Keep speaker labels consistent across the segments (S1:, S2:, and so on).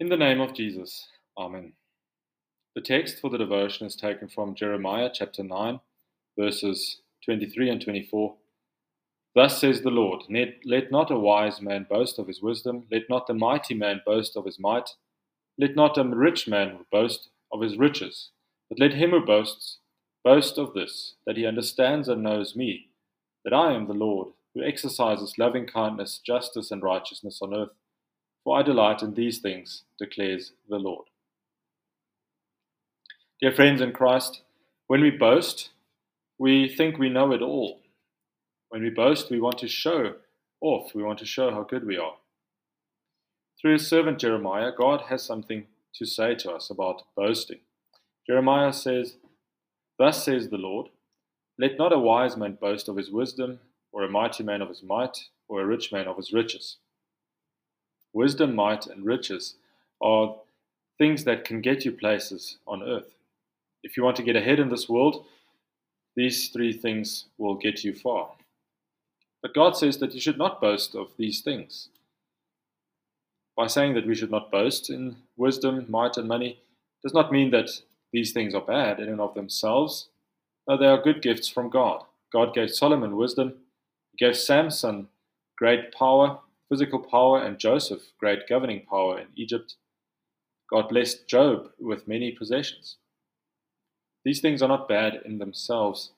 S1: In the name of Jesus, Amen. The text for the devotion is taken from Jeremiah chapter 9, verses 23 and 24. Thus says the Lord Let not a wise man boast of his wisdom, let not the mighty man boast of his might, let not a rich man boast of his riches, but let him who boasts boast of this, that he understands and knows me, that I am the Lord, who exercises loving kindness, justice, and righteousness on earth. For I delight in these things, declares the Lord. Dear friends in Christ, when we boast, we think we know it all. When we boast, we want to show off, we want to show how good we are. Through his servant Jeremiah, God has something to say to us about boasting. Jeremiah says, Thus says the Lord, Let not a wise man boast of his wisdom, or a mighty man of his might, or a rich man of his riches Wisdom, might, and riches are things that can get you places on earth. If you want to get ahead in this world, these three things will get you far. But God says that you should not boast of these things. By saying that we should not boast in wisdom, might, and money does not mean that these things are bad in and of themselves. No, they are good gifts from God. God gave Solomon wisdom, He gave Samson great power, physical power, and Joseph great governing power in Egypt. God blessed Job with many possessions. These things are not bad in themselves.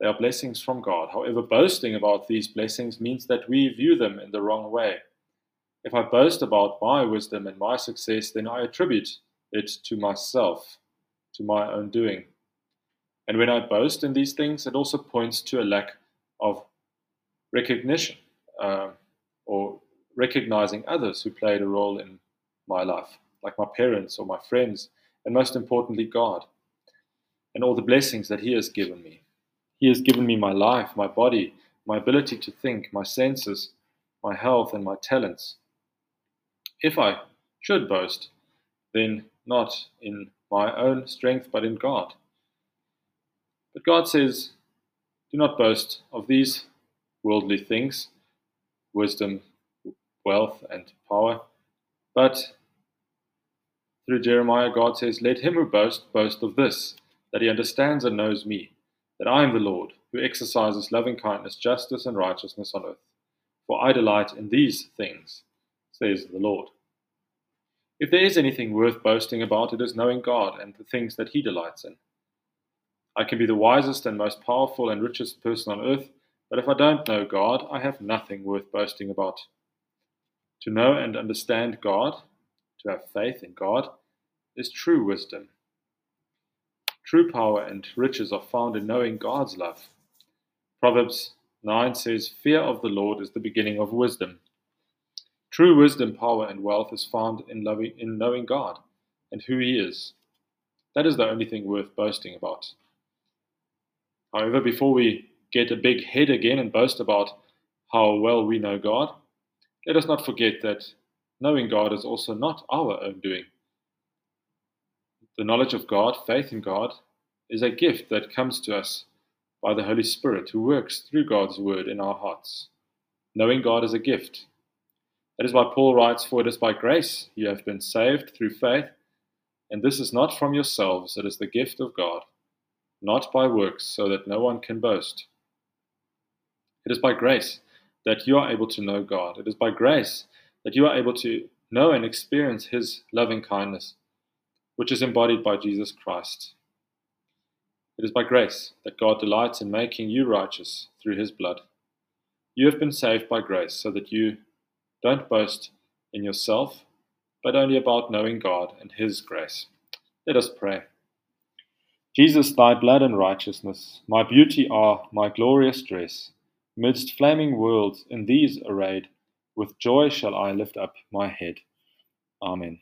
S1: They are blessings from God. However, boasting about these blessings means that we view them in the wrong way. If I boast about my wisdom and my success, then I attribute it to myself, to my own doing. And when I boast in these things, it also points to a lack of recognition. Uh, or recognizing others who played a role in my life, like my parents or my friends, and most importantly, God, and all the blessings that He has given me. He has given me my life, my body, my ability to think, my senses, my health, and my talents. If I should boast, then not in my own strength, but in God. But God says, Do not boast of these worldly things, wisdom, wealth, and power. But through Jeremiah, God says, Let him who boasts boast of this, that he understands and knows me, that I am the Lord, who exercises loving kindness, justice, and righteousness on earth. For I delight in these things, says the Lord. If there is anything worth boasting about, it is knowing God and the things that He delights in. I can be the wisest and most powerful and richest person on earth, but if I don't know God, I have nothing worth boasting about. To know and understand God, to have faith in God, is true wisdom. True power and riches are found in knowing God's love. Proverbs 9 says, Fear of the Lord is the beginning of wisdom. True wisdom, power, and wealth is found in, loving, in knowing God and who He is. That is the only thing worth boasting about. However, before we get a big head again and boast about how well we know God, let us not forget that knowing God is also not our own doing. The knowledge of God, faith in God, is a gift that comes to us by the Holy Spirit who works through God's word in our hearts. Knowing God is a gift. That is why Paul writes, For it is by grace you have been saved through faith, and this is not from yourselves, it is the gift of God, not by works, so that no one can boast. It is by grace that you are able to know God. It is by grace that you are able to know and experience His loving kindness, which is embodied by Jesus Christ. It is by grace that God delights in making you righteous through His blood. You have been saved by grace so that you don't boast in yourself, but only about knowing God and His grace. Let us pray. Jesus, thy blood and righteousness, my beauty are my glorious dress. Midst flaming worlds in these arrayed, with joy shall I lift up my head. Amen.